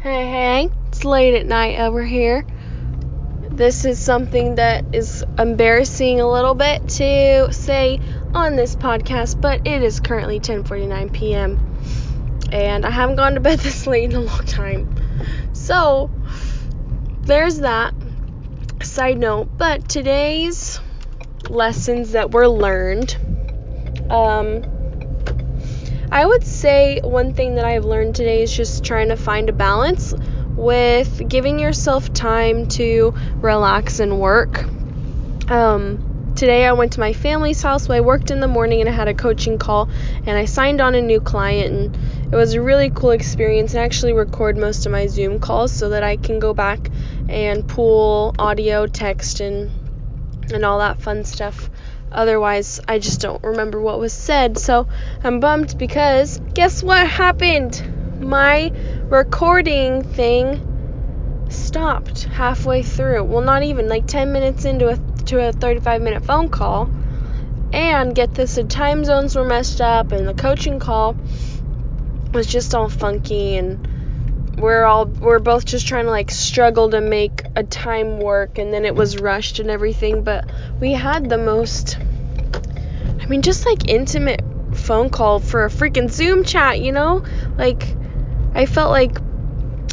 Hey, hey, it's late at night over here. This is something that is embarrassing a little bit to say on this podcast, but it is currently 10:49 p.m. and I haven't gone to bed this late in a long time. So, there's that. Side note, but today's lessons that were learned um I would say one thing that I've learned today is just trying to find a balance with giving yourself time to relax and work. Um, today I went to my family's house. So I worked in the morning and I had a coaching call and I signed on a new client and it was a really cool experience. I actually record most of my Zoom calls so that I can go back and pull audio, text and and all that fun stuff Otherwise, I just don't remember what was said. So I'm bummed because guess what happened? My recording thing stopped halfway through. Well, not even like 10 minutes into a to a 35 minute phone call. And get this, the time zones were messed up and the coaching call was just all funky and we're all we're both just trying to like struggle to make a time work and then it was rushed and everything but we had the most i mean just like intimate phone call for a freaking zoom chat you know? Like i felt like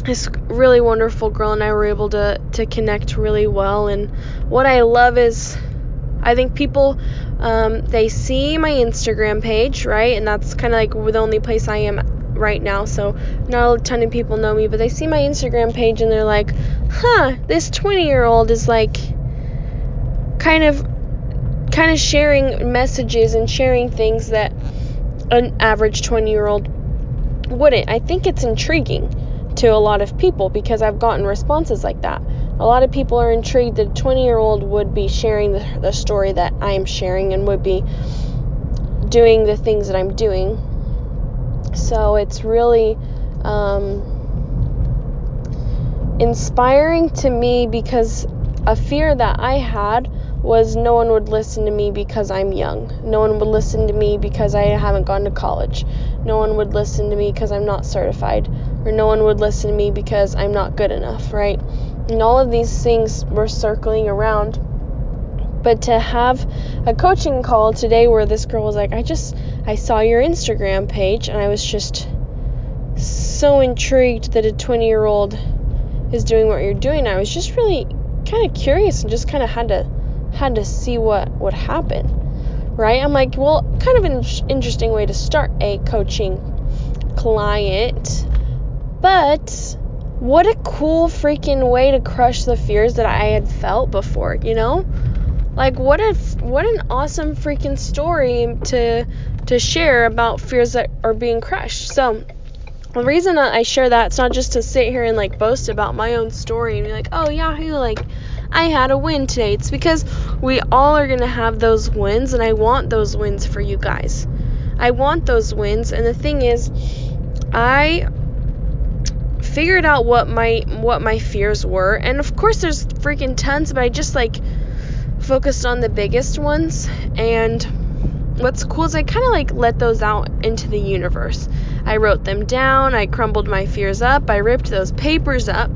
this really wonderful girl and i were able to to connect really well and what i love is i think people um, they see my instagram page right? And that's kind of like the only place i am right now, so not a ton of people know me, but they see my Instagram page and they're like, huh, this 20 year old is like kind of kind of sharing messages and sharing things that an average 20 year old wouldn't. I think it's intriguing to a lot of people because I've gotten responses like that. A lot of people are intrigued that a 20 year old would be sharing the, the story that I'm sharing and would be doing the things that I'm doing so it's really um, inspiring to me because a fear that I had was no one would listen to me because I'm young. No one would listen to me because I haven't gone to college. No one would listen to me because I'm not certified. Or no one would listen to me because I'm not good enough, right? And all of these things were circling around. But to have a coaching call today where this girl was like, I just I saw your Instagram page and I was just so intrigued that a 20 year old is doing what you're doing. I was just really kind of curious and just kind of had to had to see what would happen. Right? I'm like, well, kind of an interesting way to start a coaching client. But what a cool freaking way to crush the fears that I had felt before, you know? Like what a what an awesome freaking story to to share about fears that are being crushed. So the reason I share that it's not just to sit here and like boast about my own story and be like, oh Yahoo, like I had a win today. It's because we all are gonna have those wins, and I want those wins for you guys. I want those wins, and the thing is, I figured out what my what my fears were, and of course there's freaking tons, but I just like focused on the biggest ones and what's cool is I kind of like let those out into the universe. I wrote them down, I crumbled my fears up, I ripped those papers up.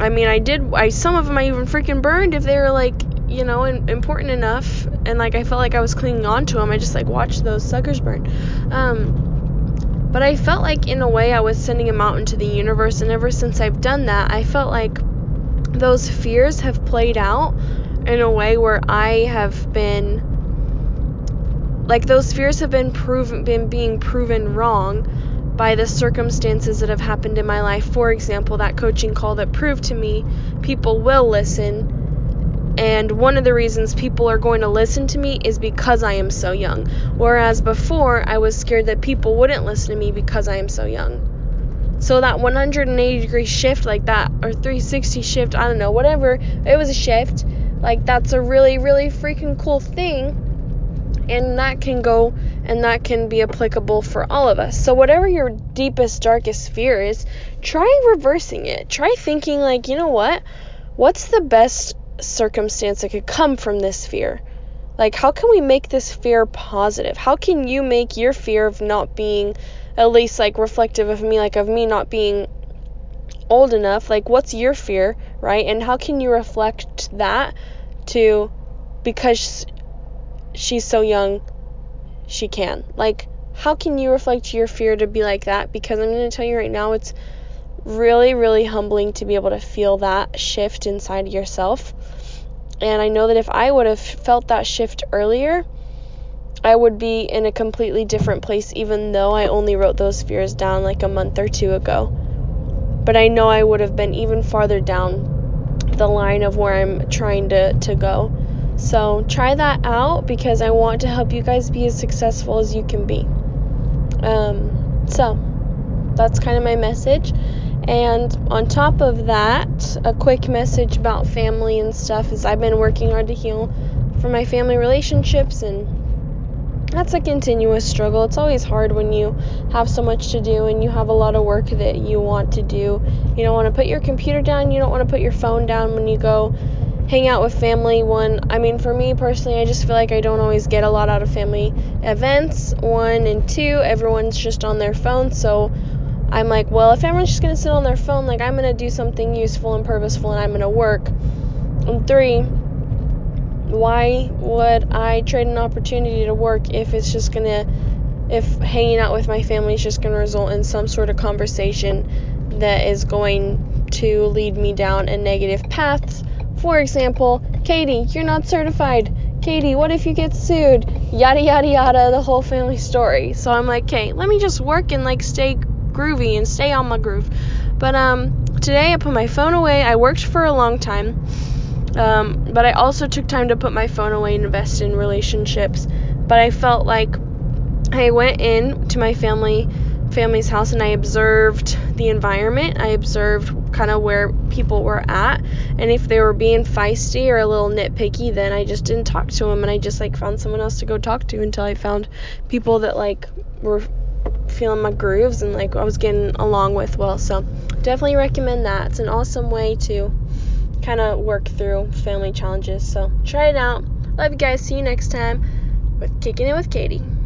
I mean, I did I some of them I even freaking burned if they were like, you know, important enough and like I felt like I was clinging on to them. I just like watched those suckers burn. Um but I felt like in a way I was sending them out into the universe and ever since I've done that, I felt like those fears have played out in a way where I have been like those fears have been proven been being proven wrong by the circumstances that have happened in my life. For example, that coaching call that proved to me people will listen. And one of the reasons people are going to listen to me is because I am so young. Whereas before, I was scared that people wouldn't listen to me because I am so young. So that 180 degree shift, like that, or 360 shift, I don't know, whatever, it was a shift like, that's a really, really freaking cool thing. And that can go and that can be applicable for all of us. So, whatever your deepest, darkest fear is, try reversing it. Try thinking, like, you know what? What's the best circumstance that could come from this fear? Like, how can we make this fear positive? How can you make your fear of not being, at least like reflective of me, like of me not being old enough, like what's your fear, right? And how can you reflect that to because she's so young, she can. Like how can you reflect your fear to be like that? Because I'm going to tell you right now, it's really, really humbling to be able to feel that shift inside yourself. And I know that if I would have felt that shift earlier, I would be in a completely different place, even though I only wrote those fears down like a month or two ago. But I know I would have been even farther down the line of where I'm trying to, to go. So try that out because I want to help you guys be as successful as you can be. Um, so that's kind of my message. And on top of that, a quick message about family and stuff is I've been working hard to heal for my family relationships and that's a continuous struggle. It's always hard when you have so much to do and you have a lot of work that you want to do. You don't want to put your computer down, you don't want to put your phone down when you go hang out with family. One, I mean, for me personally, I just feel like I don't always get a lot out of family events. One, and two, everyone's just on their phone, so I'm like, well, if everyone's just gonna sit on their phone, like I'm gonna do something useful and purposeful and I'm gonna work. And three, why would I trade an opportunity to work if it's just gonna, if hanging out with my family is just gonna result in some sort of conversation that is going to lead me down a negative path? For example, Katie, you're not certified. Katie, what if you get sued? Yada yada yada, the whole family story. So I'm like, okay, let me just work and like stay groovy and stay on my groove. But um, today I put my phone away. I worked for a long time, um, but I also took time to put my phone away and invest in relationships. But I felt like I went in to my family family's house and I observed the environment. I observed kind of where people were at, and if they were being feisty or a little nitpicky, then I just didn't talk to them and I just like found someone else to go talk to until I found people that like were feeling my grooves and like I was getting along with well. So definitely recommend that. It's an awesome way to kind of work through family challenges. So try it out. Love you guys. See you next time with Kicking It with Katie.